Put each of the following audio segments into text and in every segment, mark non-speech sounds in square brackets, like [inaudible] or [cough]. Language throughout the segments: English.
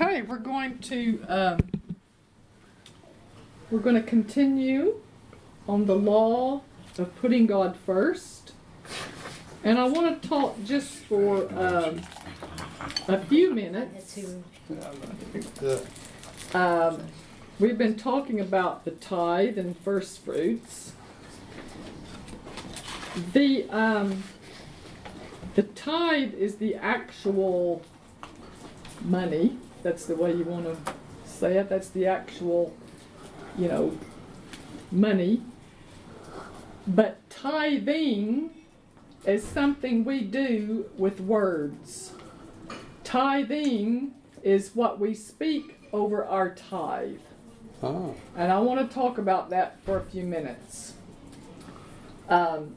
Okay, we're going to, um, we're going to continue on the law of putting God first. And I want to talk just for um, a few minutes. Um, we've been talking about the tithe and first fruits. The um, the tithe is the actual money. That's the way you want to say it. That's the actual, you know, money. But tithing is something we do with words. Tithing is what we speak over our tithe. Oh. And I want to talk about that for a few minutes. Um,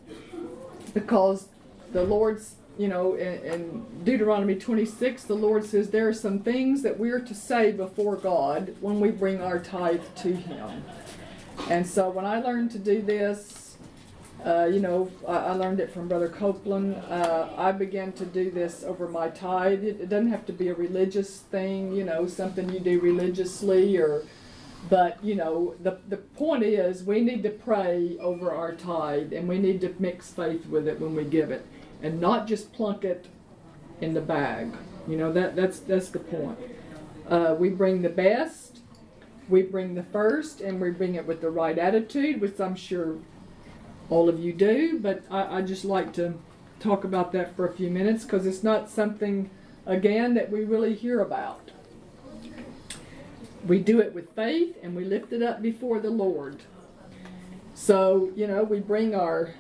because the Lord's, you know, in, in Deuteronomy 26, the Lord says there are some things that we're to say before God when we bring our tithe to Him. And so when I learned to do this, uh, you know, I, I learned it from Brother Copeland. Uh, I began to do this over my tithe. It, it doesn't have to be a religious thing, you know, something you do religiously or but you know, the the point is we need to pray over our tithe and we need to mix faith with it when we give it, and not just plunk it in the bag. You know that that's that's the point. Uh, we bring the best, we bring the first, and we bring it with the right attitude, which I'm sure all of you do. But I, I just like to talk about that for a few minutes because it's not something again that we really hear about we do it with faith and we lift it up before the Lord. So, you know, we bring our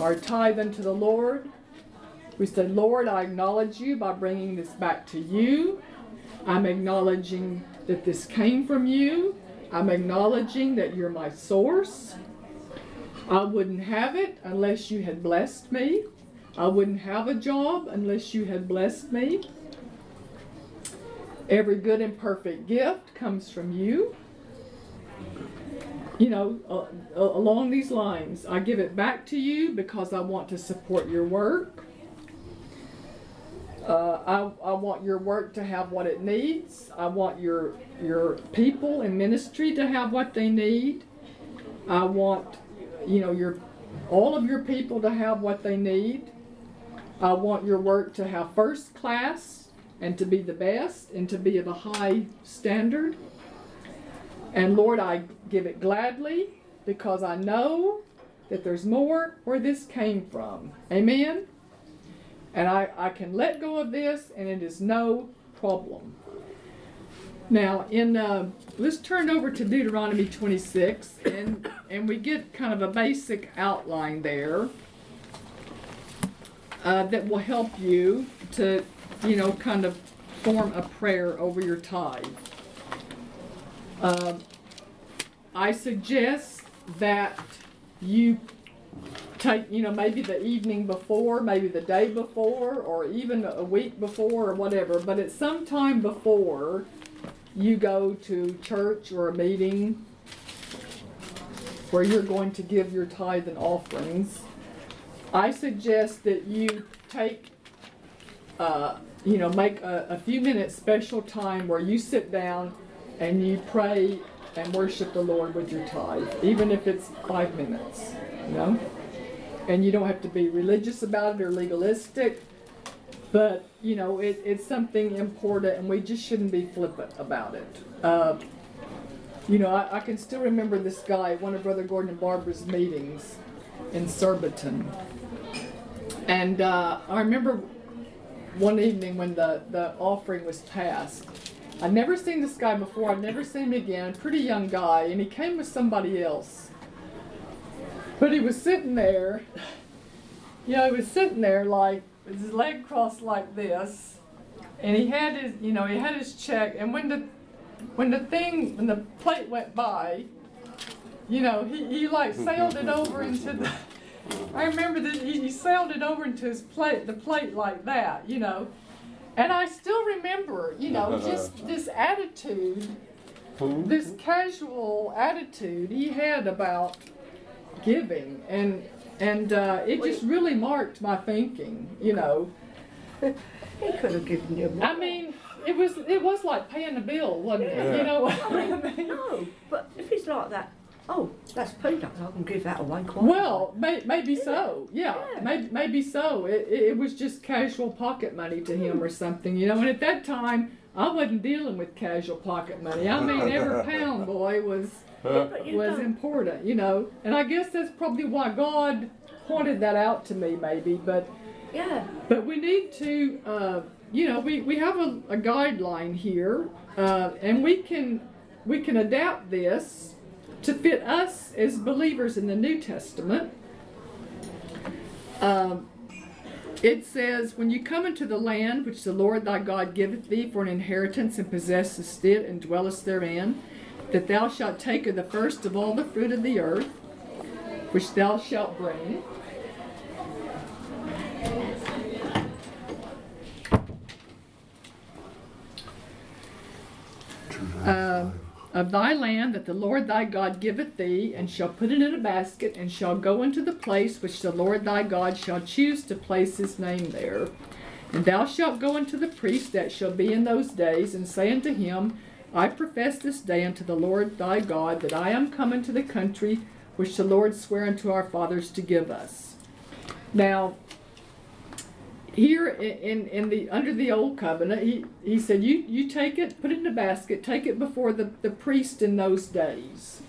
our tithe unto the Lord. We say, Lord, I acknowledge you by bringing this back to you. I'm acknowledging that this came from you. I'm acknowledging that you're my source. I wouldn't have it unless you had blessed me. I wouldn't have a job unless you had blessed me. Every good and perfect gift comes from you. You know, uh, along these lines, I give it back to you because I want to support your work. Uh, I, I want your work to have what it needs. I want your your people in ministry to have what they need. I want, you know, your all of your people to have what they need. I want your work to have first class and to be the best and to be of a high standard. And Lord, I give it gladly because I know that there's more where this came from. Amen? And I, I can let go of this and it is no problem. Now, in uh, let's turn over to Deuteronomy 26 and, and we get kind of a basic outline there uh, that will help you to, you know, kind of form a prayer over your tithe. Uh, I suggest that you take, you know, maybe the evening before, maybe the day before, or even a week before, or whatever, but it's sometime before you go to church or a meeting where you're going to give your tithe and offerings. I suggest that you take, uh, you know, make a, a few minutes special time where you sit down and you pray and worship the Lord with your tithe, even if it's five minutes, you know? And you don't have to be religious about it or legalistic, but, you know, it, it's something important and we just shouldn't be flippant about it. Uh, you know, I, I can still remember this guy at one of Brother Gordon and Barbara's meetings in Surbiton. And uh, I remember one evening when the, the offering was passed. I'd never seen this guy before, I'd never seen him again, pretty young guy, and he came with somebody else. But he was sitting there, you know, he was sitting there like with his leg crossed like this, and he had his, you know, he had his check, and when the when the thing, when the plate went by, you know, he, he like sailed it over into the. I remember that he, he sailed it over into his plate, the plate like that, you know. And I still remember, you know, just [laughs] this attitude, this casual attitude he had about giving, and and uh, it just really marked my thinking, you know. He could have given you more. I mean, it was it was like paying a bill, wasn't it? Yeah. You know. I mean, no, but if it's like that, oh, that's peanuts. I can give that a away quite. Well, may, maybe so. Yeah, Yeah. Maybe, maybe so. It, it, it was just casual pocket money to him or something, you know. And at that time, I wasn't dealing with casual pocket money. I mean, every [laughs] pound, boy, was But you was important, you know. And I guess that's probably why God pointed that out to me, maybe. But yeah, but we need to, uh, you know, we, we have a, a guideline here, uh, and we can we can adapt this to fit us as believers in the New Testament. Um, it says, When you come into the land which the Lord thy God giveth thee for an inheritance, and possessest it, and dwellest therein, that thou shalt take of the first of all the fruit of the earth, which thou shalt bring. uh, of thy land that the Lord thy God giveth thee, and shall put it in a basket, and shall go into the place which the Lord thy God shall choose to place his name there. And thou shalt go unto the priest that shall be in those days, and say unto him, I profess this day unto the Lord thy God that I am come into the country which the Lord sware unto our fathers to give us. Now, here in, in, the under the old covenant, he, he said, you, you take it, put it in a basket, take it before the, the priest in those days.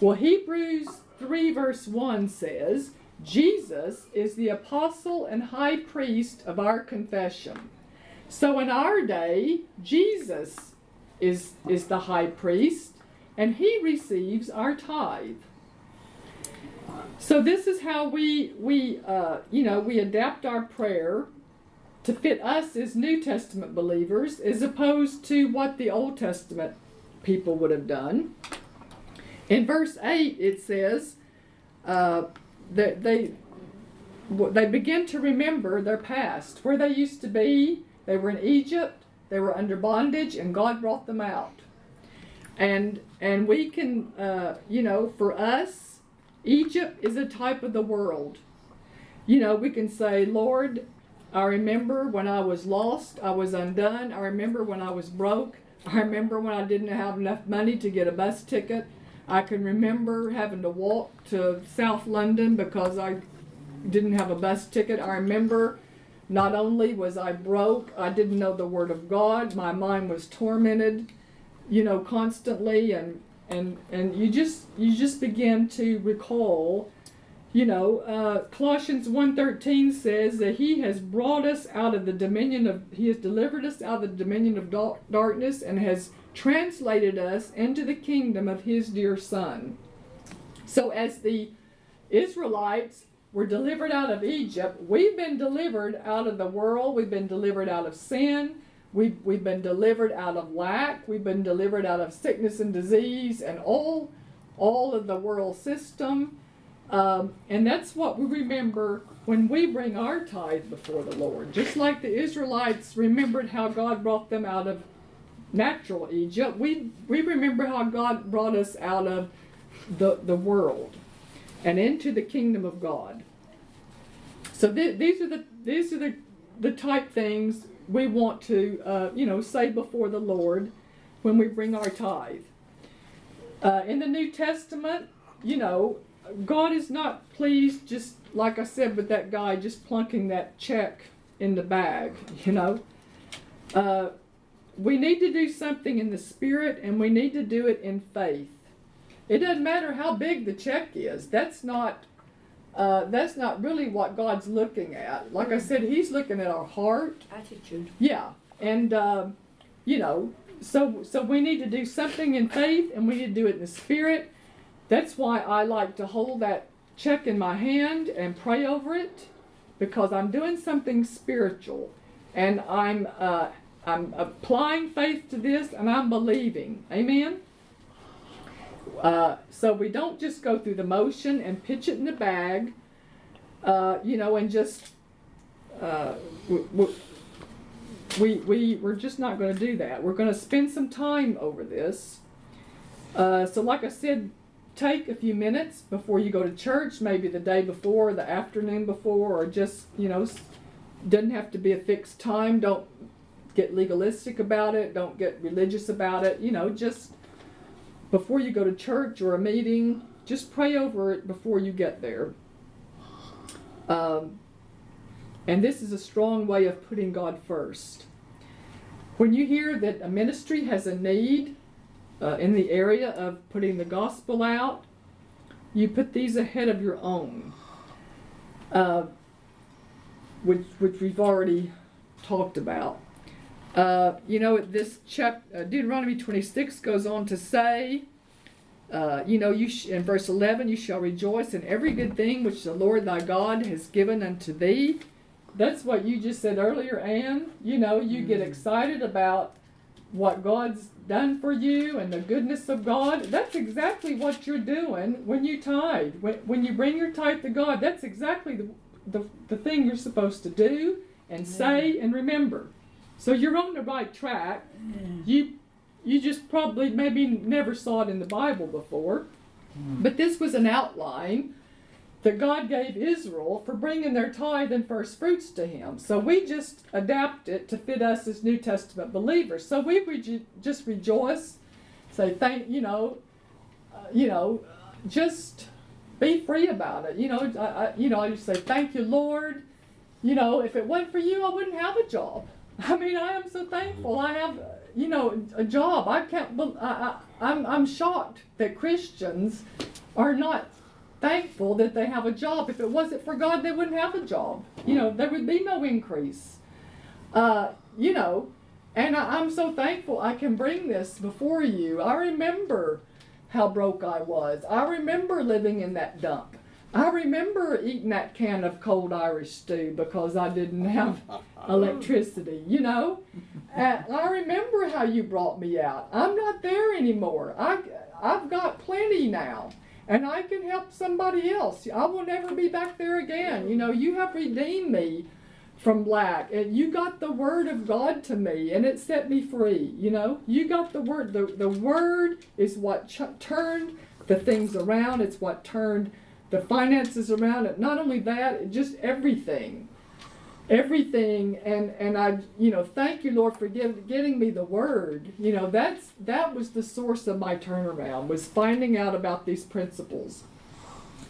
Well, Hebrews 3, verse 1 says, Jesus is the apostle and high priest of our confession. So in our day, Jesus is, is the high priest, and he receives our tithe. So this is how we we uh, you know we adapt our prayer to fit us as New Testament believers, as opposed to what the Old Testament people would have done. In verse eight, it says uh, that they they begin to remember their past, where they used to be. They were in Egypt. They were under bondage, and God brought them out. And and we can, uh, you know, for us, Egypt is a type of the world. You know, we can say, Lord, I remember when I was lost, I was undone. I remember when I was broke. I remember when I didn't have enough money to get a bus ticket. I can remember having to walk to South London because I didn't have a bus ticket. I remember not only was I broke, I didn't know the Word of God. My mind was tormented, you know, constantly, and and and you just you just begin to recall, you know, uh, Colossians 1.13 says that He has brought us out of the dominion of He has delivered us out of the dominion of dar- darkness and has translated us into the kingdom of His dear Son. So as the Israelites were delivered out of Egypt, we've been delivered out of the world, we've been delivered out of sin, we've, we've been delivered out of lack, we've been delivered out of sickness and disease and all, all of the world system. Um, and that's what we remember when we bring our tithe before the Lord. Just like the Israelites remembered how God brought them out of natural Egypt, we, we remember how God brought us out of the, the world and into the kingdom of God. So th- these are the these are the the type things we want to uh, you know say before the Lord when we bring our tithe. Uh, in the New Testament, you know, God is not pleased just like I said with that guy just plunking that check in the bag. You know, uh, we need to do something in the spirit, and we need to do it in faith. It doesn't matter how big the check is. That's not uh, that's not really what God's looking at. Like I said, He's looking at our heart. attitude. Yeah, and um, you know, so so we need to do something in faith, and we need to do it in the spirit. That's why I like to hold that check in my hand and pray over it, because I'm doing something spiritual, and I'm uh, I'm applying faith to this, and I'm believing. Amen. Uh, so we don't just go through the motion and pitch it in the bag, uh, you know, and just uh, w- w- we we we're just not going to do that. We're going to spend some time over this. Uh, so, like I said, take a few minutes before you go to church, maybe the day before, the afternoon before, or just you know, doesn't have to be a fixed time. Don't get legalistic about it. Don't get religious about it. You know, just before you go to church or a meeting, just pray over it before you get there. Um, and this is a strong way of putting God first. When you hear that a ministry has a need uh, in the area of putting the gospel out, you put these ahead of your own, uh, which, which we've already talked about. Uh, you know, this chap, uh, Deuteronomy 26 goes on to say, uh, you know, you sh- in verse 11, you shall rejoice in every good thing which the Lord thy God has given unto thee. That's what you just said earlier, Anne. You know, you get excited about what God's done for you and the goodness of God. That's exactly what you're doing when you tithe. When, when you bring your tithe to God, that's exactly the, the, the thing you're supposed to do and say and remember. So you're on the right track. You you just probably maybe never saw it in the Bible before, but this was an outline that God gave Israel for bringing their tithe and first fruits to Him. So we just adapt it to fit us as New Testament believers. So we would just rejoice, say thank you know, uh, you know, just be free about it. You know, I, I, you know, I just say thank you, Lord. You know, if it wasn't for you, I wouldn't have a job. I mean, I am so thankful. I have, you know, a job. I can't. I, I, I'm I'm shocked that Christians are not thankful that they have a job. If it wasn't for God, they wouldn't have a job. You know, there would be no increase. Uh, you know, and I, I'm so thankful I can bring this before you. I remember how broke I was. I remember living in that dump. I remember eating that can of cold Irish stew because I didn't have [laughs] electricity, you know? And I remember how you brought me out. I'm not there anymore. I, I've got plenty now. And I can help somebody else. I will never be back there again. You know, you have redeemed me from lack. And you got the word of God to me and it set me free. You know, you got the word. The, the word is what ch- turned the things around, it's what turned the finances around. it. not only that, just everything. Everything and and I you know thank you Lord for give, getting me the word you know that's that was the source of my turnaround was finding out about these principles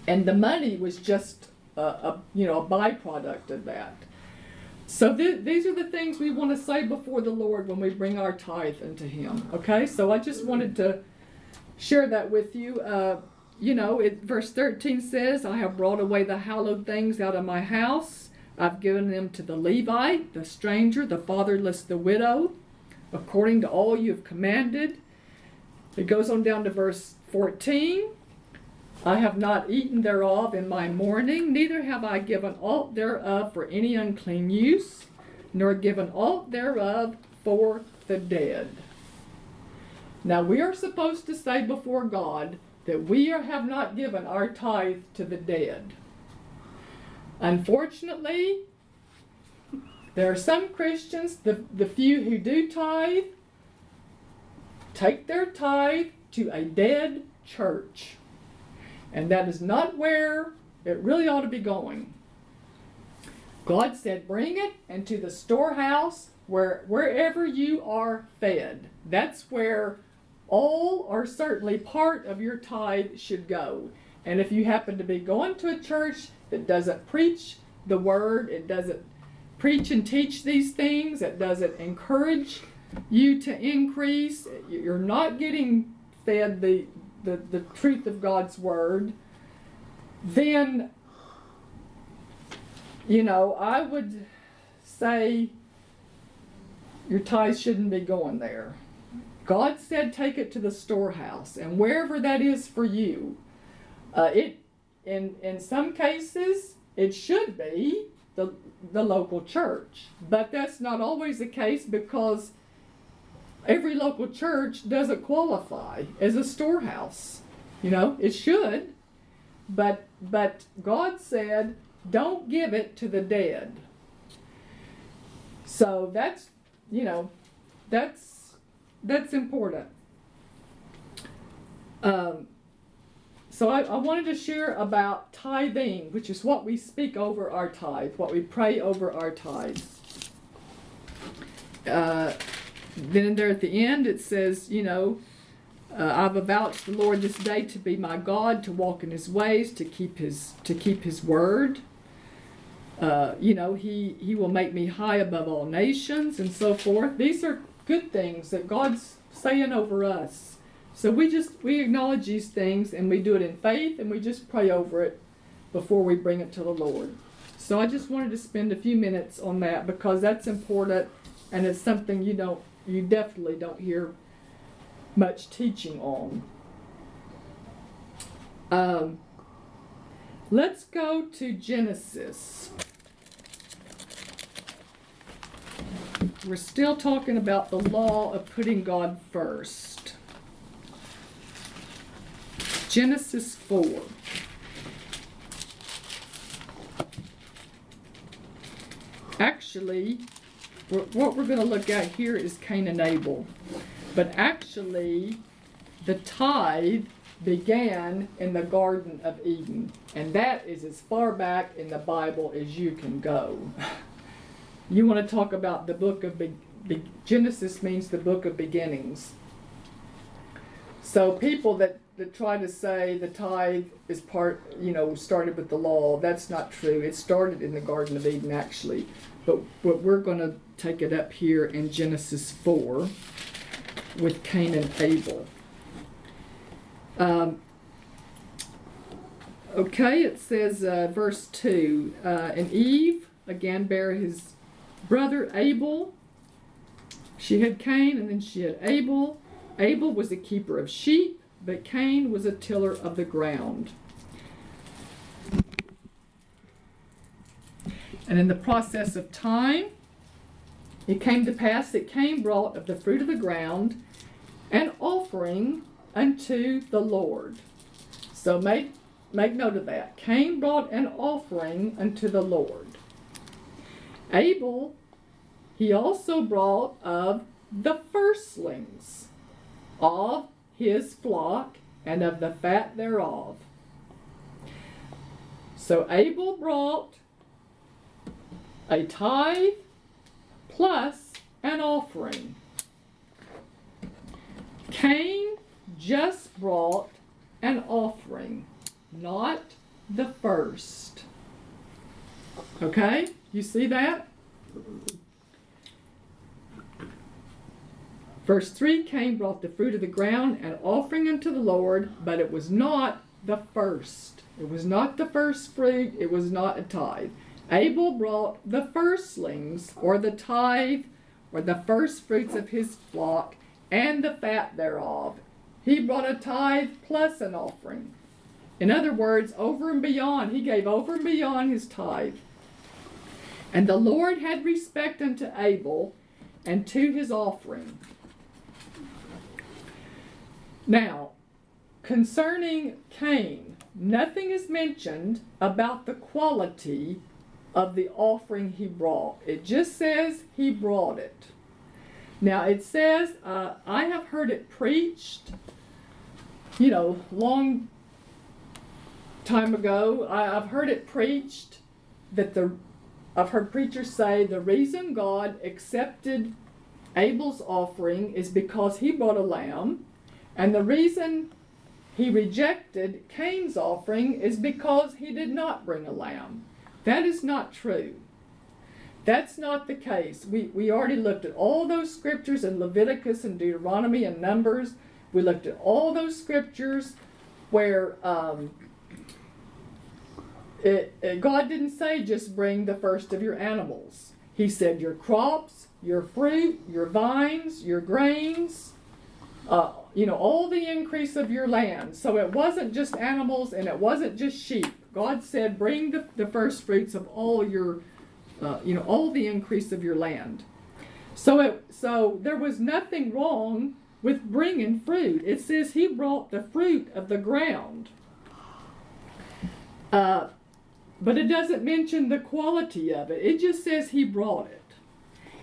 and the money was just a, a you know a byproduct of that so th- these are the things we want to say before the Lord when we bring our tithe into Him. Okay, so I just wanted to share that with you. Uh, you know, it, verse 13 says, I have brought away the hallowed things out of my house. I've given them to the Levite, the stranger, the fatherless, the widow, according to all you have commanded. It goes on down to verse 14. I have not eaten thereof in my mourning, neither have I given aught thereof for any unclean use, nor given aught thereof for the dead. Now we are supposed to say before God that we are, have not given our tithe to the dead. Unfortunately, there are some Christians, the, the few who do tithe, take their tithe to a dead church. And that is not where it really ought to be going. God said, bring it into the storehouse where wherever you are fed. That's where all or certainly part of your tithe should go. And if you happen to be going to a church that doesn't preach the word, it doesn't preach and teach these things, it doesn't encourage you to increase, you're not getting fed the, the, the truth of God's word, then, you know, I would say your tithe shouldn't be going there. God said take it to the storehouse, and wherever that is for you, uh, it in in some cases it should be the the local church, but that's not always the case because every local church doesn't qualify as a storehouse. You know, it should, but but God said don't give it to the dead. So that's you know that's that's important. Um, so I, I wanted to share about tithing, which is what we speak over our tithe, what we pray over our tithe. uh, then there at the end it says, you know, uh, I've avouched the Lord this day to be my God, to walk in His ways, to keep His to keep His word. Uh, you know, He He will make me high above all nations, and so forth. These are good things that God's saying over us. So we just we acknowledge these things, and we do it in faith, and we just pray over it before we bring it to the Lord. So I just wanted to spend a few minutes on that because that's important, and it's something you don't you definitely don't hear much teaching on. Um, let's go to Genesis. We're still talking about the law of putting God first. Genesis 4. Actually, what we're going to look at here is Cain and Abel. But actually, the tithe began in the Garden of Eden. And that is as far back in the Bible as you can go. [laughs] you want to talk about the book of Be- Be- Genesis means the book of beginnings. So people that, that try to say the tithe is part, you know, started with the law, that's not true. It started in the Garden of Eden actually. But, but we're going to take it up here in Genesis 4 with Cain and Abel. Um, okay, it says, uh, verse 2 uh, And Eve again bare his brother Abel. She had Cain, and then she had Abel. Abel was a keeper of sheep, but Cain was a tiller of the ground. And in the process of time, it came to pass that Cain brought of the fruit of the ground an offering unto the Lord. So make, make note of that. Cain brought an offering unto the Lord. Abel, he also brought of the firstlings of his flock and of the fat thereof. So Abel brought a tithe plus an offering. Cain just brought an offering, not the first. Okay? You see that? Verse 3 Cain brought the fruit of the ground, an offering unto the Lord, but it was not the first. It was not the first fruit, it was not a tithe. Abel brought the firstlings, or the tithe, or the first fruits of his flock, and the fat thereof. He brought a tithe plus an offering. In other words, over and beyond, he gave over and beyond his tithe. And the Lord had respect unto Abel and to his offering. Now, concerning Cain, nothing is mentioned about the quality of the offering he brought. It just says he brought it. Now it says, uh, I have heard it preached, you know, long time ago. I, have heard it preached that the, I've heard preachers say the reason God accepted Abel's offering is because he brought a lamb, and the reason he rejected Cain's offering is because he did not bring a lamb. That is not true. That's not the case. We, we already looked at all those scriptures in Leviticus and Deuteronomy and Numbers. We looked at all those scriptures where um, it, it, God didn't say just bring the first of your animals. He said your crops, your fruit, your vines, your grains, uh, you know, all the increase of your land. So it wasn't just animals and it wasn't just sheep. God said, bring the, the first fruits of all your, uh, you know, all the increase of your land. So it, so there was nothing wrong with bringing fruit. It says he brought the fruit of the ground. Uh, but it doesn't mention the quality of it. It just says he brought it.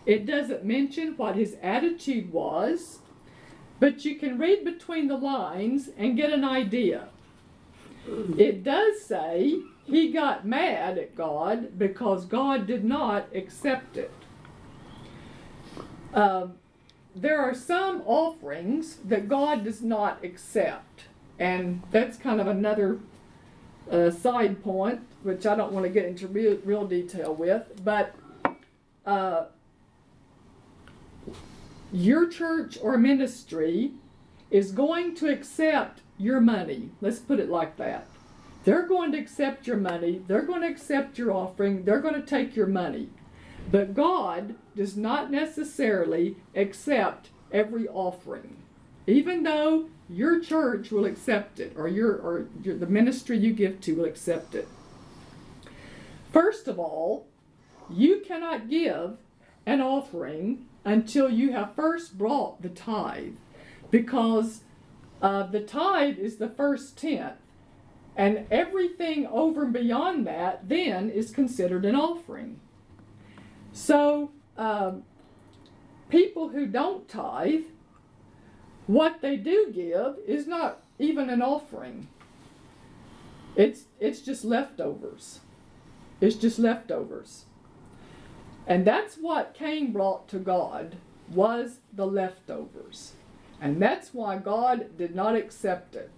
It doesn't mention what his attitude was, but you can read between the lines and get an idea. It does say he got mad at God because God did not accept it. uh, there are some offerings that God does not accept, and that's kind of another uh, side point, which I don't want to get into real, real detail with, but uh, your church or ministry is going to accept your money. Let's put it like that. They're going to accept your money, they're going to accept your offering, they're going to take your money. But God does not necessarily accept every offering. Even though your church will accept it or your or your, the ministry you give to will accept it. First of all, you cannot give an offering until you have first brought the tithe because uh, the tithe is the first tenth and everything over and beyond that then is considered an offering so um, people who don't tithe what they do give is not even an offering it's it's just leftovers it's just leftovers and that's what Cain brought to God was the leftovers. And that's why God did not accept it.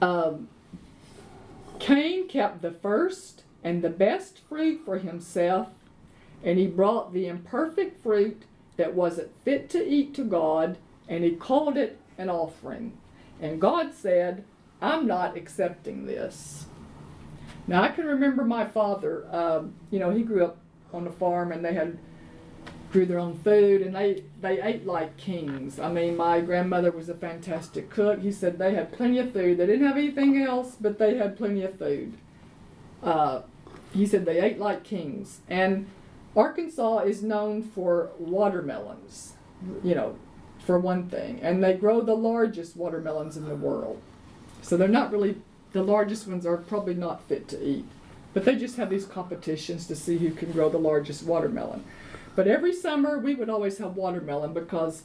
Um, Cain kept the first and the best fruit for himself, and he brought the imperfect fruit that wasn't fit to eat to God, and he called it an offering. And God said, I'm not accepting this. Now I can remember my father. Um, you know, he grew up on a farm, and they had grew their own food, and they they ate like kings. I mean, my grandmother was a fantastic cook. He said they had plenty of food. They didn't have anything else, but they had plenty of food. Uh, he said they ate like kings, and Arkansas is known for watermelons. You know, for one thing, and they grow the largest watermelons in the world. So they're not really the largest ones are probably not fit to eat. But they just have these competitions to see who can grow the largest watermelon. But every summer we would always have watermelon because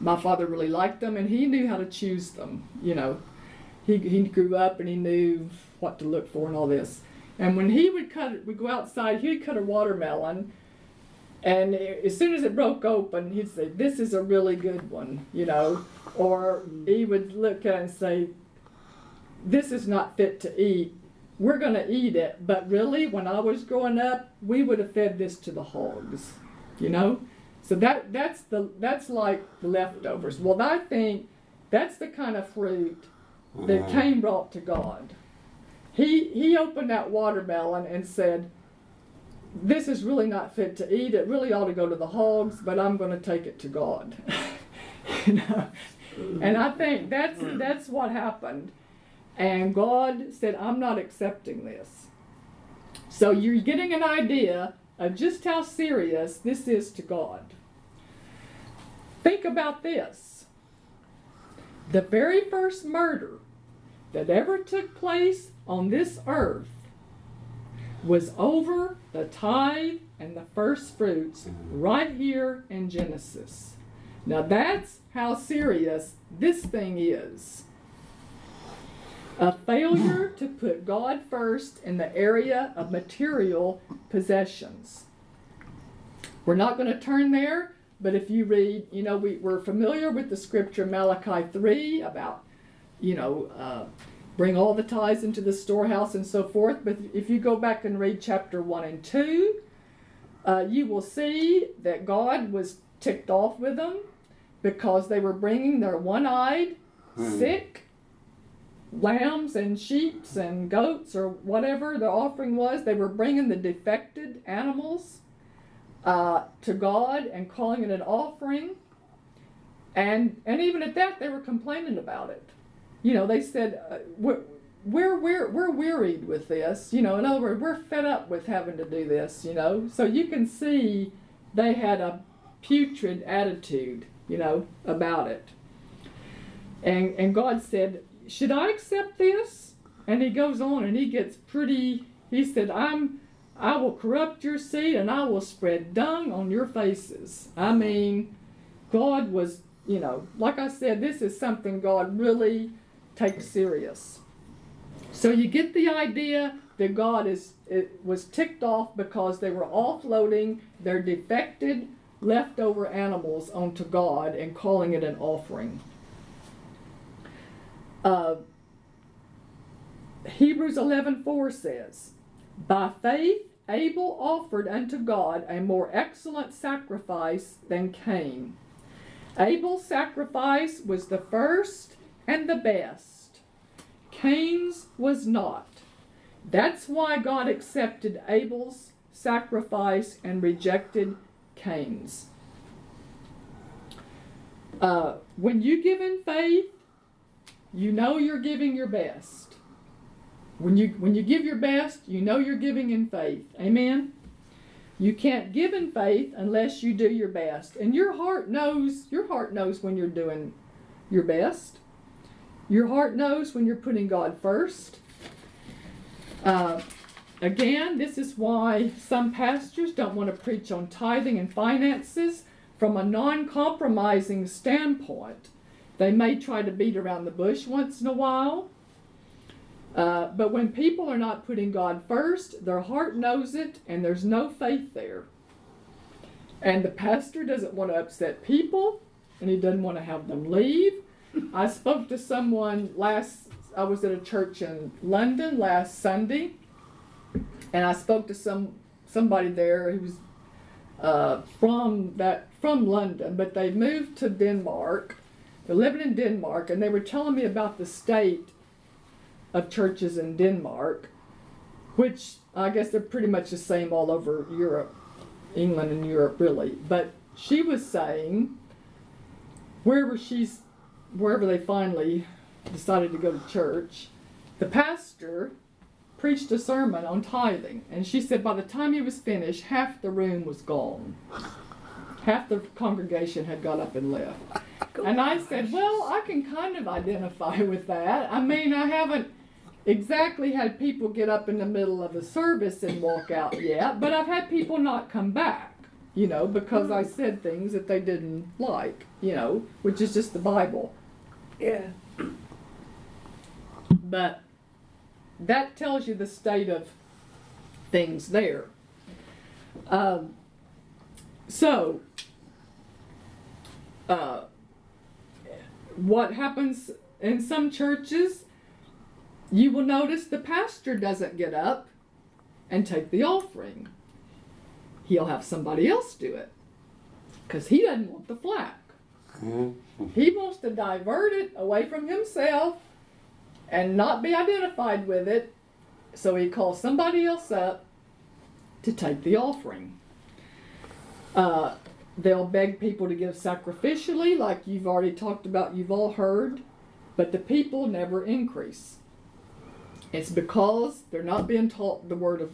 my father really liked them and he knew how to choose them. You know, he, he grew up and he knew what to look for and all this. And when he would cut we'd go outside, he'd cut a watermelon. And as soon as it broke open, he'd say, This is a really good one, you know. Or he would look at it and say, this is not fit to eat. We're going to eat it. But really, when I was growing up, we would have fed this to the hogs, you know? So that that's the that's like the leftovers. Well, I think that's the kind of fruit that Uh-huh. Cain brought to God. He he opened that watermelon and said, "This is really not fit to eat. It really ought to go to the hogs, but I'm going to take it to God." [laughs] you know? And I think that's that's what happened. And God said, I'm not accepting this. So you're getting an idea of just how serious this is to God. Think about this. The very first murder that ever took place on this earth was over the tithe and the first fruits right here in Genesis. Now that's how serious this thing is. A failure to put God first in the area of material possessions. We're not going to turn there, but if you read, you know, we, we're familiar with the scripture Malachi 3 about, you know, uh, bring all the tithes into the storehouse and so forth. But if you go back and read chapter 1 and 2, uh, you will see that God was ticked off with them because they were bringing their one eyed, Hmm. sick lambs and sheep and goats or whatever the offering was. They were bringing the defected animals uh, to God and calling it an offering. And, and even at that, they were complaining about it. You know, they said, uh, we're, we're, we're, we're wearied with this. You know, in other words, we're fed up with having to do this, you know. So you can see they had a putrid attitude, you know, about it. And, and God said, Should I accept this? And he goes on and he gets pretty, he said, I'm, I will corrupt your seed and I will spread dung on your faces. I mean, God was, you know, like I said, this is something God really takes serious. So you get the idea that God is was ticked off because they were offloading their defected leftover animals onto God and calling it an offering. Uh, Hebrews 11:4 says, "By faith Abel offered unto God a more excellent sacrifice than Cain. Abel's sacrifice was the first and the best. Cain's was not. That's why God accepted Abel's sacrifice and rejected Cain's. Uh, when you give in faith, you know you're giving your best. When you when you give your best, you know you're giving in faith. Amen. You can't give in faith unless you do your best. And your heart knows, your heart knows when you're doing your best. Your heart knows when you're putting God first. Uh, again, this is why some pastors don't want to preach on tithing and finances from a non compromising standpoint. They may try to beat around the bush once in a while. Uh, but when people are not putting God first, their heart knows it, and there's no faith there. And the pastor doesn't want to upset people, and he doesn't want to have them leave. [laughs] I spoke to someone last, I was at a church in London last Sunday, and I spoke to some somebody there who was uh, from that from London, but they moved to Denmark. They're living in Denmark, and they were telling me about the state of churches in Denmark, which I guess they're pretty much the same all over Europe, England and Europe, really. But she was saying wherever she's, wherever they finally decided to go to church, the pastor preached a sermon on tithing, and she said by the time he was finished, half the room was gone. Half the congregation had got up and left. And I said, Well, I can kind of identify with that. I mean, I haven't exactly had people get up in the middle of a service and walk out yet, but I've had people not come back, you know, because I hmm. said things that they didn't like, you know, which is just the Bible. Yeah. But that tells you the state of things there. Um, so, uh, what happens in some churches, you will notice the pastor doesn't get up and take the offering. He'll have somebody else do it because he doesn't want the flack. He wants to divert it away from himself and not be identified with it. So he calls somebody else up to take the offering. Uh, they'll beg people to give sacrificially, like you've already talked about, you've all heard, but the people never increase. It's because they're not being taught the Word of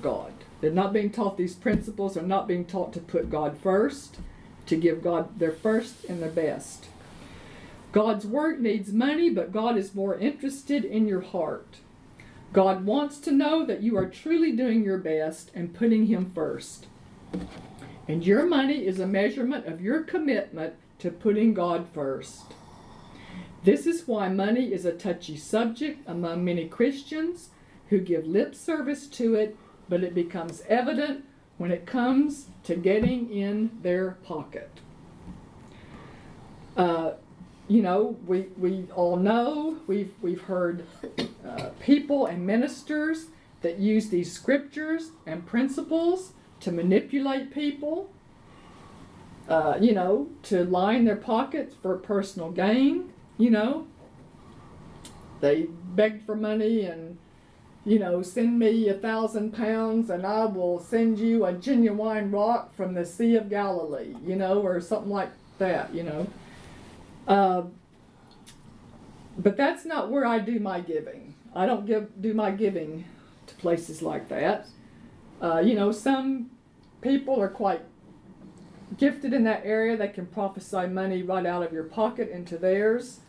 God. They're not being taught these principles, they're not being taught to put God first, to give God their first and their best. God's work needs money, but God is more interested in your heart. God wants to know that you are truly doing your best and putting Him first. And your money is a measurement of your commitment to putting God first. This is why money is a touchy subject among many Christians who give lip service to it, but it becomes evident when it comes to getting in their pocket. Uh, you know, we, we all know, we've, we've heard uh, people and ministers that use these scriptures and principles to manipulate people, uh, you know, to line their pockets for personal gain, you know. They beg for money and, you know, send me a thousand pounds and I will send you a genuine rock from the Sea of Galilee, you know, or something like that, you know. Uh, but that's not where I do my giving. I don't give do my giving to places like that. Uh, you know, some people are quite gifted in that area. They can prophesy money right out of your pocket into theirs.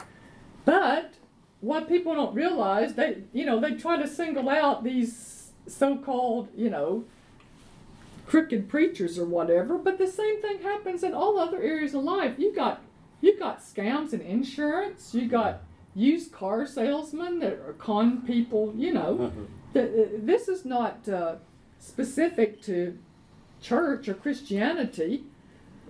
But what people don't realize, they you know they try to single out these so-called you know crooked preachers or whatever. But the same thing happens in all other areas of life. You got you got scams in insurance. You got used car salesmen that are con people. You know, th- this is not uh, specific to church or Christianity.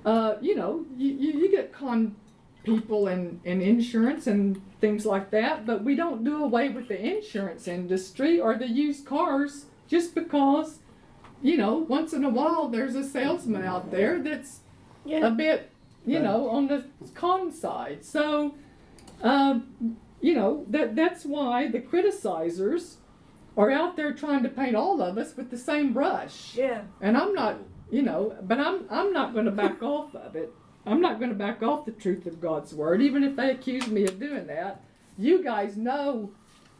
Uh, you know, you, you, you get con people and, and insurance and things like that, but we don't do away with the insurance industry or the used cars just because, you know, once in a while there's a salesman out there that's Yeah. a bit, you Right. know, on the con side. So, um, you know, that that's why the criticizers are out there trying to paint all of us with the same brush. Yeah. And I'm not, you know, but I'm I'm not going to back off of it. I'm not going to back off the truth of God's word, even if they accuse me of doing that. You guys know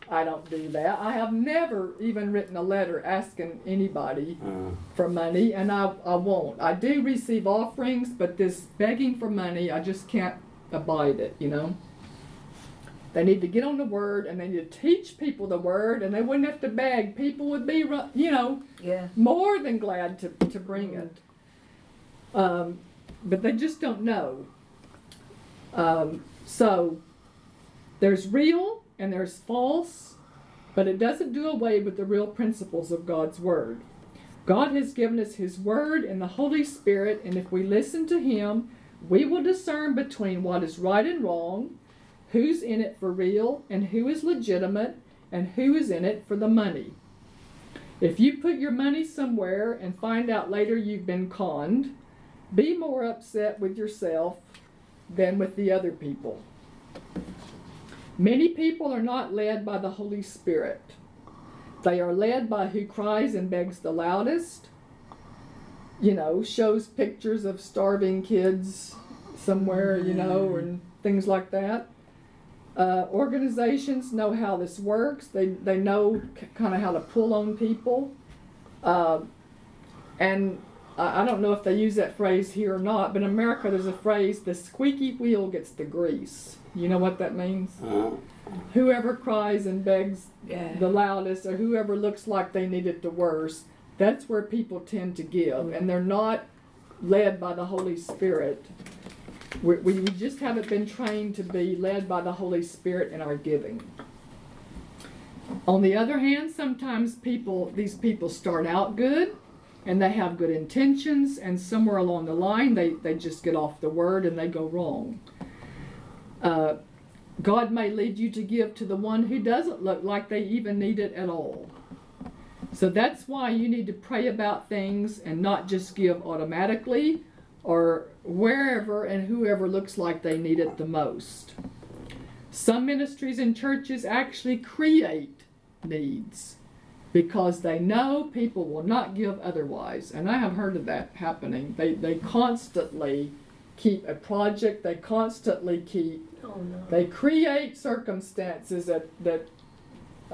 I don't do that. I have never even written a letter asking anybody Uh, for money, and I, I won't. I do receive offerings, but this begging for money, I just can't abide it, you know? They need to get on the word and they need to teach people the word, and they wouldn't have to beg. People would be, you know, Yeah. more than glad to, to bring it. Um, but they just don't know. Um, so there's real and there's false, but it doesn't do away with the real principles of God's Word. God has given us His Word and the Holy Spirit, and if we listen to Him, we will discern between what is right and wrong, who's in it for real, and who is legitimate, and who is in it for the money. If you put your money somewhere and find out later you've been conned, be more upset with yourself than with the other people. Many people are not led by the Holy Spirit. They are led by who cries and begs the loudest, you know, shows pictures of starving kids somewhere, you know, and things like that. Uh, organizations know how this works. They they know k- kind of how to pull on people, uh, and I, I don't know if they use that phrase here or not. But in America, there's a phrase: "The squeaky wheel gets the grease." You know what that means? uh, Whoever cries and begs Yeah. the loudest, or whoever looks like they need it the worst, that's where people tend to give, and they're not led by the Holy Spirit. We, we we just haven't been trained to be led by the Holy Spirit in our giving. On the other hand, sometimes people, these people start out good and they have good intentions, and somewhere along the line they, they just get off the word and they go wrong. Uh, God may lead you to give to the one who doesn't look like they even need it at all. So that's why you need to pray about things and not just give automatically or wherever and whoever looks like they need it the most. Some ministries and churches actually create needs because they know people will not give otherwise. And I have heard of that happening. They, they constantly keep a project, they constantly keep Oh no. they create circumstances that, that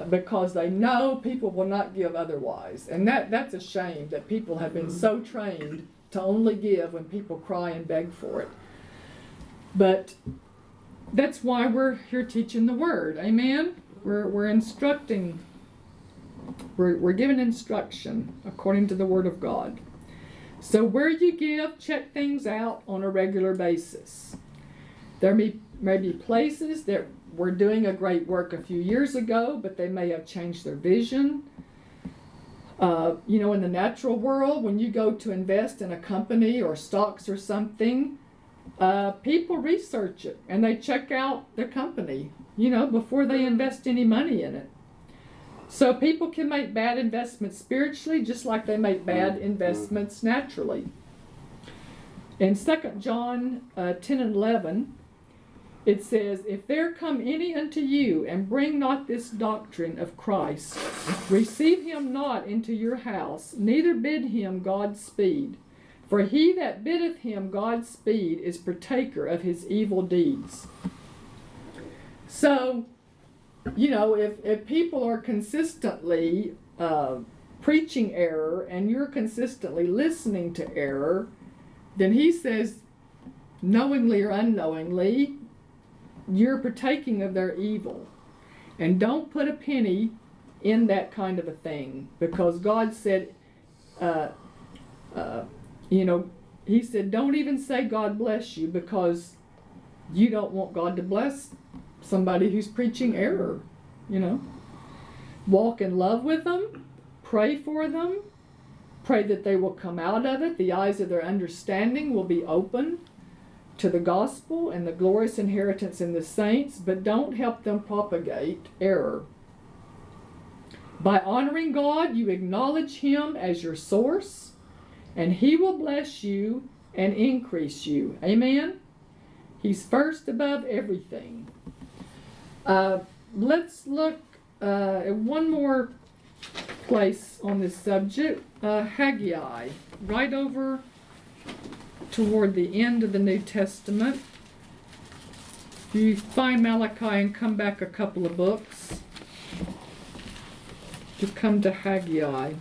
because they know people will not give otherwise. And that, that's a shame that people have been so mm-hmm. trained to only give when people cry and beg for it. But that's why we're here teaching the word. Amen? We're, we're instructing, we're, we're giving instruction according to the word of God. So where you give, check things out on a regular basis. There may, may be places that were doing a great work a few years ago, but they may have changed their vision. Uh, you know, in the natural world, when you go to invest in a company or stocks or something, uh, people research it and they check out the company, you know, before they invest any money in it. So people can make bad investments spiritually just like they make bad investments naturally. In 2 John uh, 10 and 11, it says, If there come any unto you and bring not this doctrine of Christ, receive him not into your house, neither bid him God speed. For he that biddeth him God speed is partaker of his evil deeds. So, you know, if, if people are consistently uh, preaching error and you're consistently listening to error, then he says, knowingly or unknowingly, you're partaking of their evil. And don't put a penny in that kind of a thing because God said, uh, uh, you know, He said, don't even say God bless you because you don't want God to bless somebody who's preaching error, you know. Walk in love with them, pray for them, pray that they will come out of it, the eyes of their understanding will be open to the gospel and the glorious inheritance in the saints, but don't help them propagate error. By honoring God, you acknowledge Him as your source, and He will bless you and increase you. Amen? He's first above everything. Uh, let's look uh, at one more place on this subject uh, Haggai, right over toward the end of the New Testament. You find Malachi and come back a couple of books. You come to Haggai.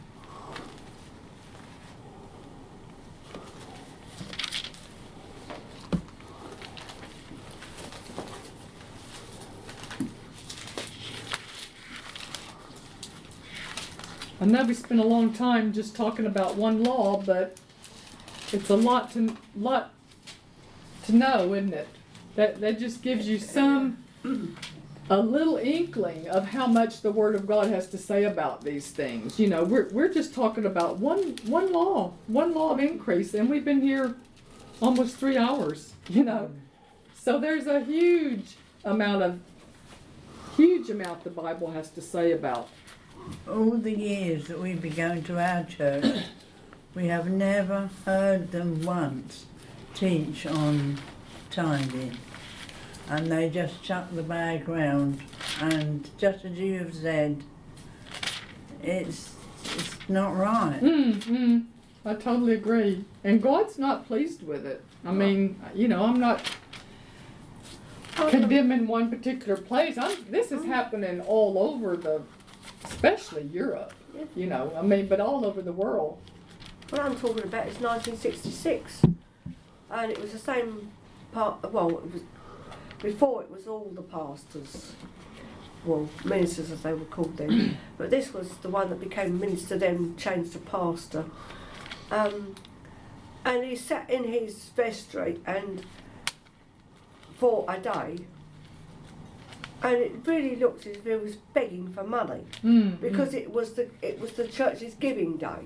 I know we spent a long time just talking about one law, but it's a lot to lot to know, isn't it? That that just gives you some a little inkling of how much the Word of God has to say about these things. You know, we're we're just talking about one one law, one law of increase, and we've been here almost three hours. You know, so there's a huge amount of huge amount the Bible has to say about. All the years that we've been going to our church, we have never heard them once teach on tithing. And they just chuck the bag round. And just as you have said, it's it's not right. Mm, mm, I totally agree. And God's not pleased with it. I mean, you know, I'm not condemning one particular place. I'm, this is happening all over the, especially Europe. You know, I mean, but all over the world. What I'm talking about is 1966, and it was the same part. Well, it was before it was all the pastors, well, ministers as they were called then. [coughs] but this was the one that became minister, then changed to pastor. Um, and he sat in his vestry and for a day. And it really looked as if it was begging for money Mm, because it was the it was the church's giving day.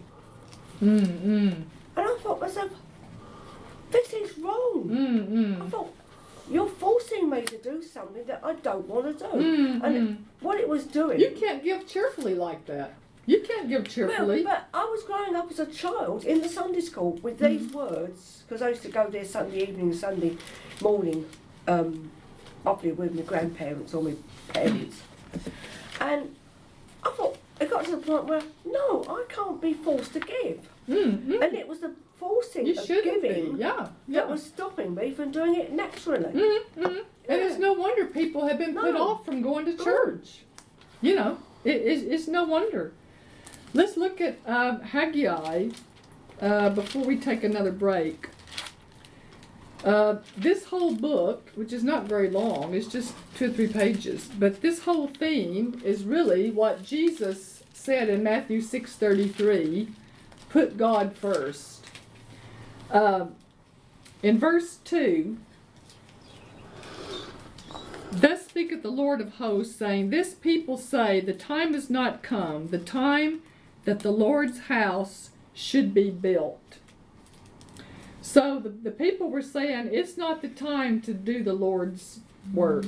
mm, mm, And I thought myself, this is wrong. mm, I mm, thought, you're forcing me to do something that I don't want to do. mm, and mm. what it was doing. You can't give cheerfully like that. You can't give cheerfully. well, but I was growing up as a child in the Sunday school with these words because I used to go there Sunday evening, Sunday morning, um, often with my grandparents or my parents. And I thought, it got to the point where, no, I can't be forced to give. Mm, mm. And it was the forcing You of giving be. Yeah, yeah. that was stopping me from doing it naturally. Mm-hmm. And it's no wonder people have been put off from going to church. You know, it, it's, it's no wonder. Let's look at um, Haggai uh, before we take another break. Uh, this whole book, which is not very long, is just two or three pages, but this whole theme is really what Jesus said in Matthew six thirty three: "Put God first. Uh, in verse two, Thus speaketh the Lord of hosts, saying, This people say, The time is not come, the time that the Lord's house should be built. So the, the people were saying, It's not the time to do the Lord's work,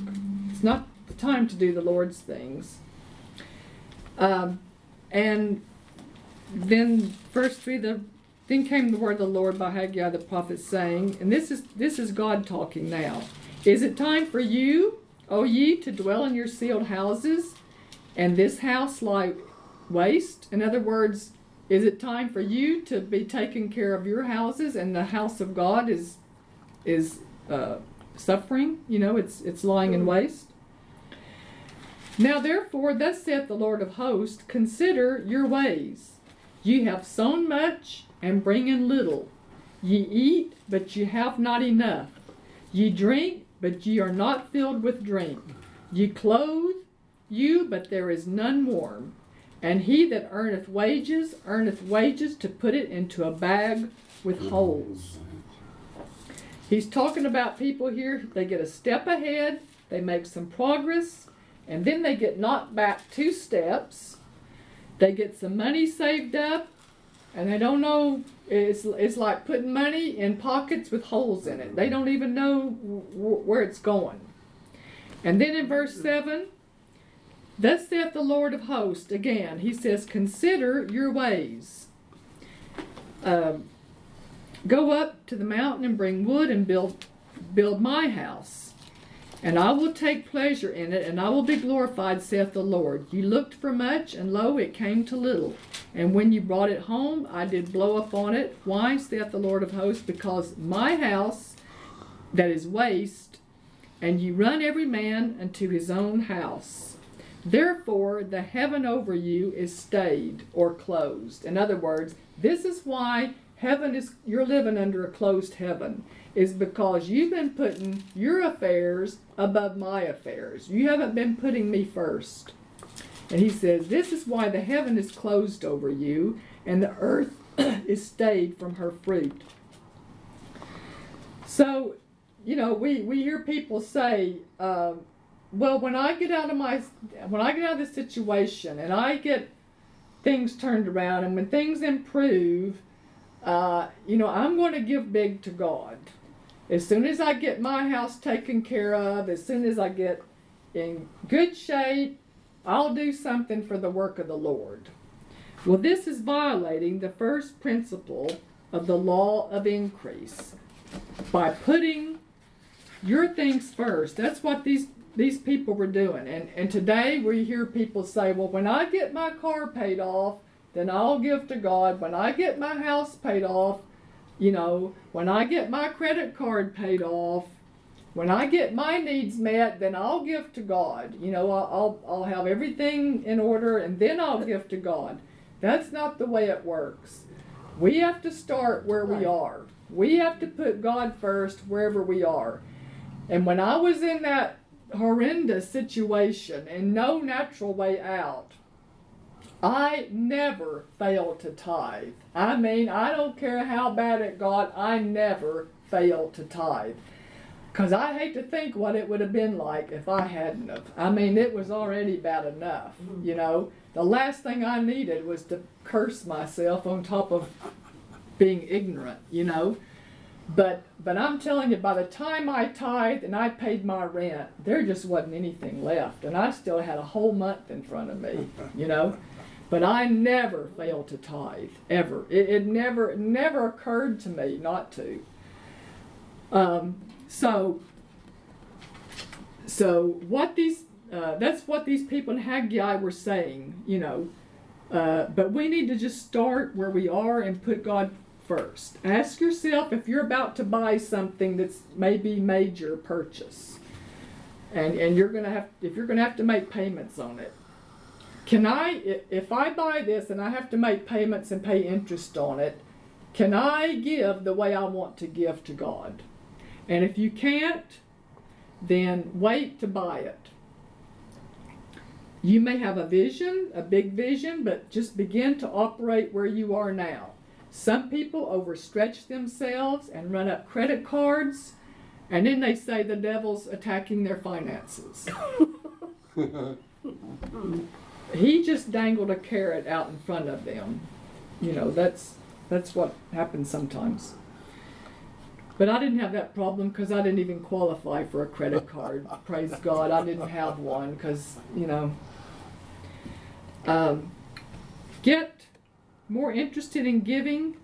it's not the time to do the Lord's things. Um, and then verse 3 the then came the word of the Lord by Haggai the prophet, saying, and this is this is God talking now. Is it time for you, O ye, to dwell in your sealed houses, and this house lie waste? In other words, is it time for you to be taking care of your houses, and the house of God is is uh, suffering? You know, it's it's lying in waste. Now therefore, thus saith the Lord of hosts, consider your ways. Ye have sown much and bring in little. Ye eat, but ye have not enough. Ye drink, but ye are not filled with drink. Ye clothe you, but there is none warm. And he that earneth wages, earneth wages to put it into a bag with mm-hmm. holes. He's talking about people here, they get a step ahead, they make some progress, and then they get knocked back two steps. They get some money saved up, and they don't know. It's, it's like putting money in pockets with holes in it. They mm-hmm. don't even know w- where it's going. And then in verse 7, Thus saith the Lord of hosts, again, he says, Consider your ways. Um, Go up to the mountain and bring wood and build, build my house. And I will take pleasure in it, and I will be glorified, saith the Lord. You looked for much, and lo, it came to little. And when you brought it home, I did blow upon it. Why, saith the Lord of hosts? Because my house that is waste, and you run every man unto his own house. Therefore, the heaven over you is stayed or closed. In other words, this is why heaven is, you're living under a closed heaven, is because you've been putting your affairs above my affairs. You haven't been putting me first. And he says, This is why the heaven is closed over you, and the earth [clears throat] is stayed from her fruit. So, you know, we, we hear people say, uh, well, when I get out of my, when I get out of this situation and I get things turned around and when things improve, uh, you know, I'm going to give big to God. As soon as I get my house taken care of, as soon as I get in good shape, I'll do something for the work of the Lord. Well, this is violating the first principle of the law of increase by putting your things first. That's what these these people were doing. And and today we hear people say, "Well, when I get my car paid off, then I'll give to God. When I get my house paid off, you know, when I get my credit card paid off, when I get my needs met, then I'll give to God. You know, I'll, I'll, have everything in order and then I'll give to God. That's not the way it works. We have to start where we are. We have to put God first wherever we are. And when I was in that horrendous situation and no natural way out, I never failed to tithe. I mean, I don't care how bad it got, I never failed to tithe. Because I hate to think what it would have been like if I hadn't have. I mean, it was already bad enough, mm-hmm. you know. The last thing I needed was to curse myself on top of being ignorant, you know. But but I'm telling you, by the time I tithed and I paid my rent, there just wasn't anything left, and I still had a whole month in front of me, you know. But I never failed to tithe, ever. It, it never, never occurred to me not to. Um, so, so what these, uh, that's what these people in Haggai were saying, you know. Uh, but we need to just start where we are and put God first. Ask yourself if you're about to buy something that's maybe major purchase, and and you're gonna have if you're gonna have to make payments on it can I, if I buy this and I have to make payments and pay interest on it, can I give the way I want to give to God? And if you can't, then wait to buy it. You may have a vision, a big vision, but just begin to operate where you are now. Some people overstretch themselves and run up credit cards, and then they say the devil's attacking their finances. [laughs] he just dangled a carrot out in front of them. You know, that's that's what happens sometimes. But I didn't have that problem because I didn't even qualify for a credit card. [laughs] Praise God, I didn't have one because you know. Um, get more interested in giving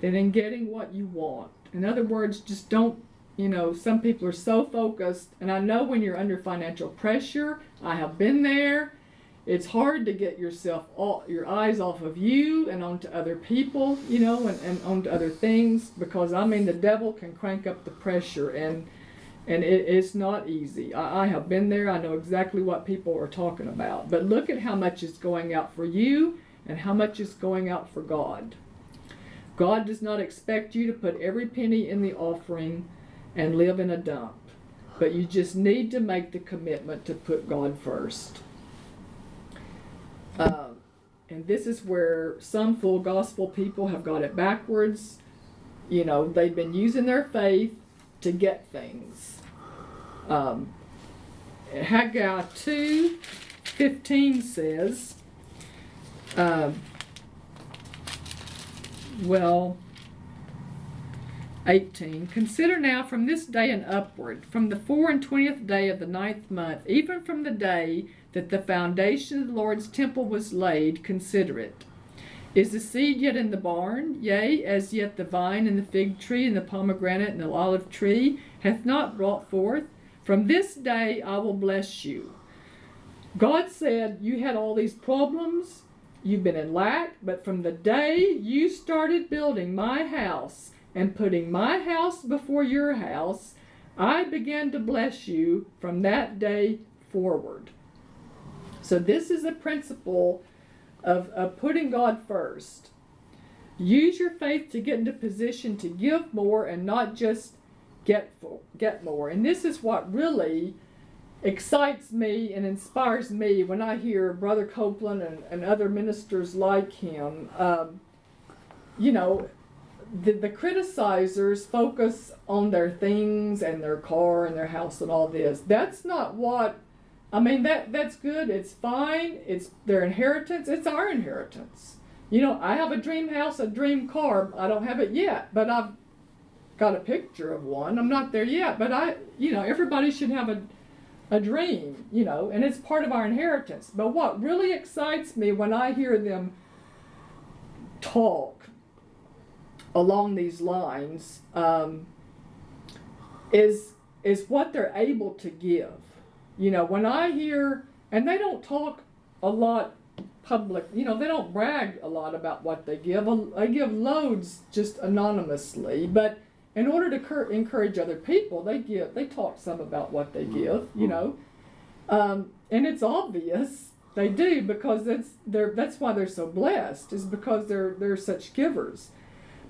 than in getting what you want. In other words, just don't. You know, some people are so focused, and I know when you're under financial pressure. I have been there it's hard to get yourself all your eyes off of you and onto other people, you know, and, and onto other things because I mean the devil can crank up the pressure and and it, it's not easy. I, I have been there. I know exactly what people are talking about. But look at how much is going out for you and how much is going out for God. God does not expect you to put every penny in the offering and live in a dump. But you just need to make the commitment to put God first. Um, and this is where some full gospel people have got it backwards. You know, they've been using their faith to get things. Um, Haggai 2 15 says, um, well, 18. Consider now from this day and upward, from the four and twentieth day of the ninth month, even from the day that the foundation of the Lord's temple was laid, consider it. Is the seed yet in the barn? Yea, as yet the vine and the fig tree and the pomegranate and the olive tree hath not brought forth? From this day I will bless you. God said, You had all these problems, you've been in lack, but from the day you started building my house and putting my house before your house, I began to bless you from that day forward. So, this is a principle of, of putting God first. Use your faith to get into position to give more and not just get for, get more. And this is what really excites me and inspires me when I hear Brother Copeland and, and other ministers like him. Um, you know, the, the criticizers focus on their things and their car and their house and all this. That's not what I mean that that's good. It's fine. It's their inheritance. It's our inheritance. You know, I have a dream house, a dream car. I don't have it yet, but I've got a picture of one. I'm not there yet, but I, you know, everybody should have a a dream, you know, and it's part of our inheritance. But what really excites me when I hear them talk along these lines um, is is what they're able to give. You know, when I hear, and they don't talk a lot public, you know, they don't brag a lot about what they give. They give loads just anonymously, but in order to cur- encourage other people, they give, they talk some about what they give, you know, um, and it's obvious they do because that's they're that's why they're so blessed is because they're they're such givers.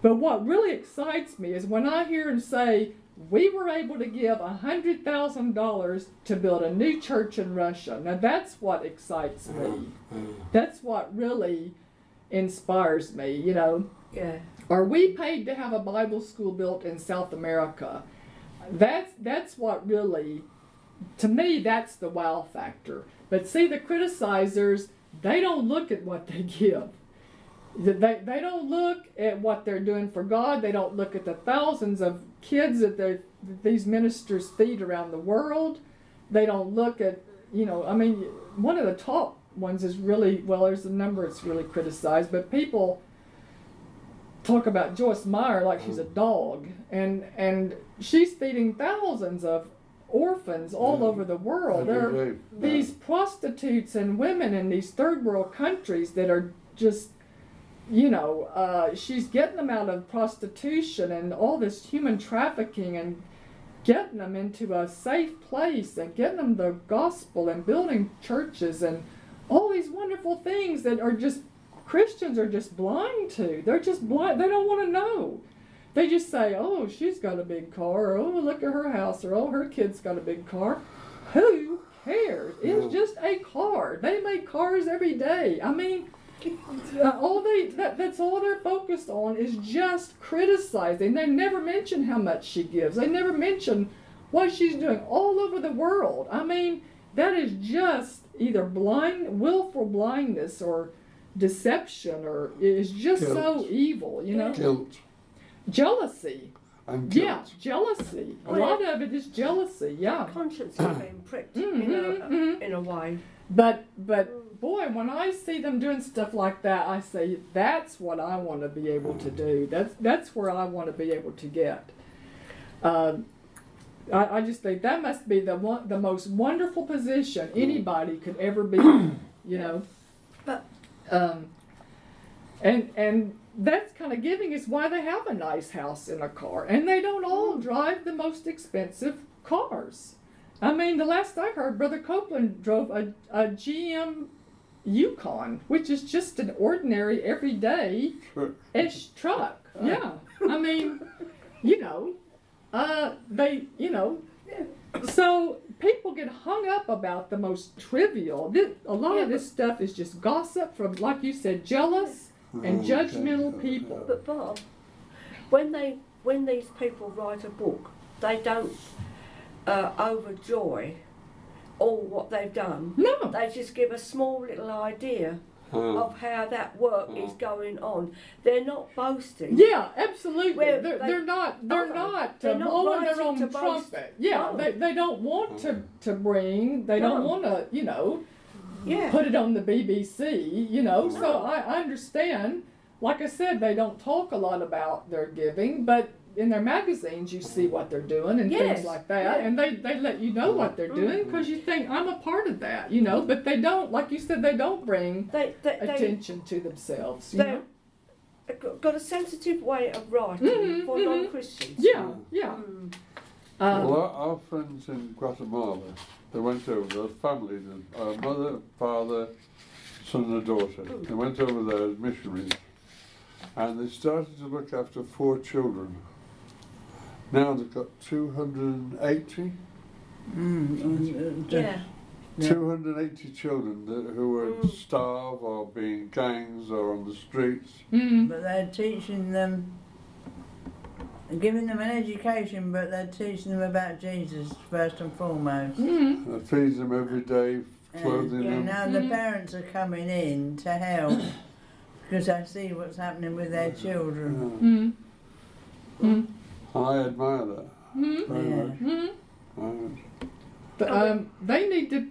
But what really excites me is when I hear them say, we were able to give $100,000 to build a new church in Russia. Now that's what excites me. That's what really inspires me, you know. Yeah. Are we paid to have a Bible school built in South America? That's that's what really to me that's the wow factor. But see the criticizers, they don't look at what they [laughs] give. They, they don't look at what they're doing for God. They don't look at the thousands of kids that, that these ministers feed around the world. They don't look at, you know, I mean, one of the top ones is really, well, there's a number it's really criticized, but people talk about Joyce Meyer like she's a dog. And, and she's feeding thousands of orphans all Yeah. over the world. There are Right. these prostitutes and women in these third world countries that are just you know uh, she's getting them out of prostitution and all this human trafficking and getting them into a safe place and getting them the gospel and building churches and all these wonderful things that are just christians are just blind to. They're just blind. They don't want to know. They just say oh she's got a big car. Or oh look at her house or oh her kid's got a big car. Who cares? It's just a car. They make cars every day. I mean uh, all they that, that's all they're focused on is just criticizing. They never mention how much she gives. They never mention what she's doing all over the world. I mean, that is just either blind, willful blindness, or deception, or it is just so evil. You know, Guilt. jealousy. And Yeah, guilt. jealousy. A Well, lot of it is jealousy. Yeah. Conscience is being pricked in, Mhm, a, mhm. in a way. But but boy, when I see them doing stuff like that, I say that's what I want to be able to do. That's that's where I want to be able to get. Um, I, I just think that must be the one, the most wonderful position anybody could ever be. You know. But- Um, and and that's kind of giving is why they have a nice house and a car, and they don't all drive the most expensive cars. I mean, the last I heard, Brother Copeland drove a, a GM Yukon, which is just an ordinary, everyday ish truck. Yeah. I mean, you know, uh, they, you know, so people get hung up about the most trivial. This, a lot of Yeah, this stuff is just gossip from, like you said, jealous and Okay. judgmental people. But Bob, when they when these people write a book, they don't uh, overjoy all what they've done. No. They just give a small little idea Uh, of how that work is Mm. going on. They're not boasting. Yeah, absolutely. They're, they- they're not. They're Okay. not They're uh, not blowing their own to boast. trumpet. Yeah, No. they, they don't want to to bring. They don't want to. You know, Yeah. put it on the BBC. You know, so I, I understand. Like I said, they don't talk a lot about their giving, but in their magazines you see what they're doing and Yes, things like that, yeah. and they they let you know what they're doing because you think I'm a part of that. You know, but they don't. Like you said, they don't bring They, they, they, attention to themselves. You they, know? have got- got a sensitive way of writing Mhm, for mhm. non-Christians. Yeah, yeah. Mm. Um, well, our, our friends in Guatemala, they went over, the family, the uh, mother, father, son and a daughter. They went over there as missionaries and they started to look after four children. Now they've got 280, Mm, and, uh, Yeah. Yeah. 280 children that, who are Mm. starved or being gangs or on the streets. mm, But they're teaching them, giving them an education, but they're teaching them about Jesus first and foremost. mm, Uh, feeds them every day, clothing Yeah, them. Now the Mhm. parents are coming in to help [coughs] because I see what's happening with their children. Yeah. I admire that mm, very Yeah. much. mm. Very much. But, um, they need to,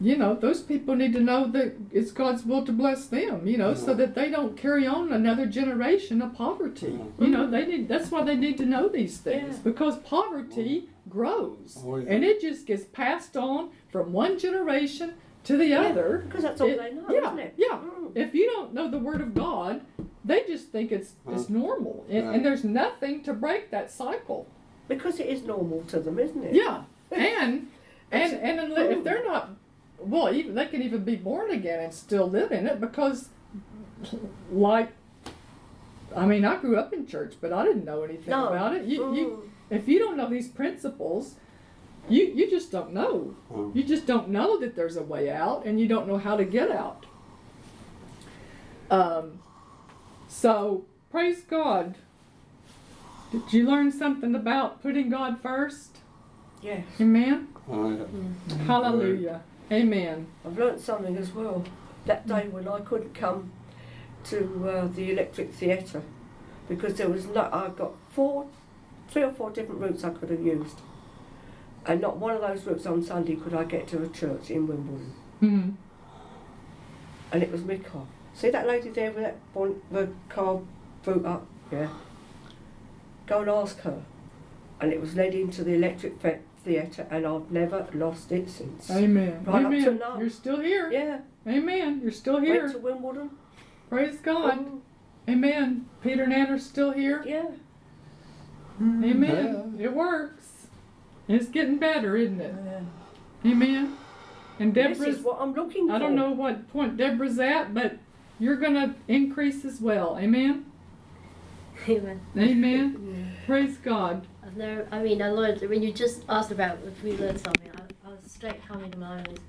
you know, those people need to know that it's God's will to bless them, you know, so that they don't carry on another generation of poverty. Yeah. You know, they need. That's why they need to know these things Yeah. because poverty grows Oh, yeah. and it just gets passed on from one generation to the Yeah. other. Because that's all It- they know, yeah, isn't it? yeah. Mm. If you don't know the word of God, they just think it's it's normal, and, Yeah. and there's nothing to break that cycle. Because it is normal to them, isn't it? Yeah, [laughs] and and and unle- if they're not, well, even they can even be born again and still live in it because, like, I mean, I grew up in church, but I didn't know anything No. about it. You, you, Mm. if you don't know these principles, you you just don't know. Um, You just don't know that there's a way out, and you don't know how to get out. Um, so praise God. Did you learn something about putting God first? Yes. Amen. oh, yeah. Hallelujah. Amen. I've learned something as well. That day when I couldn't come to uh, the Electric Theatre because there was no, I got four, three or four different routes I could have used, and not one of those routes on Sunday could I get to a church in Wimbledon, Mm. and it was my car. See that lady there with that bon- the car boot up, yeah. Go and ask her, and it was led into the Electric Fe- Theatre, and I've never lost it since. Amen. Right up to Amen. now. You're still here. Yeah, Amen. You're still here. went here. to Wimbledon. Praise God. Mm, Amen. Peter and Anna's still here. yeah. Amen. It works. It's getting better, isn't it? Yeah. Amen. And Deborah's. This is what I'm looking for. I don't know what point Deborah's at, but you're going to increase as well. Amen. Amen. Amen. [laughs] Praise God. I've never, I mean, I learned, when you just asked about if we learned something, I, I was straight coming to mind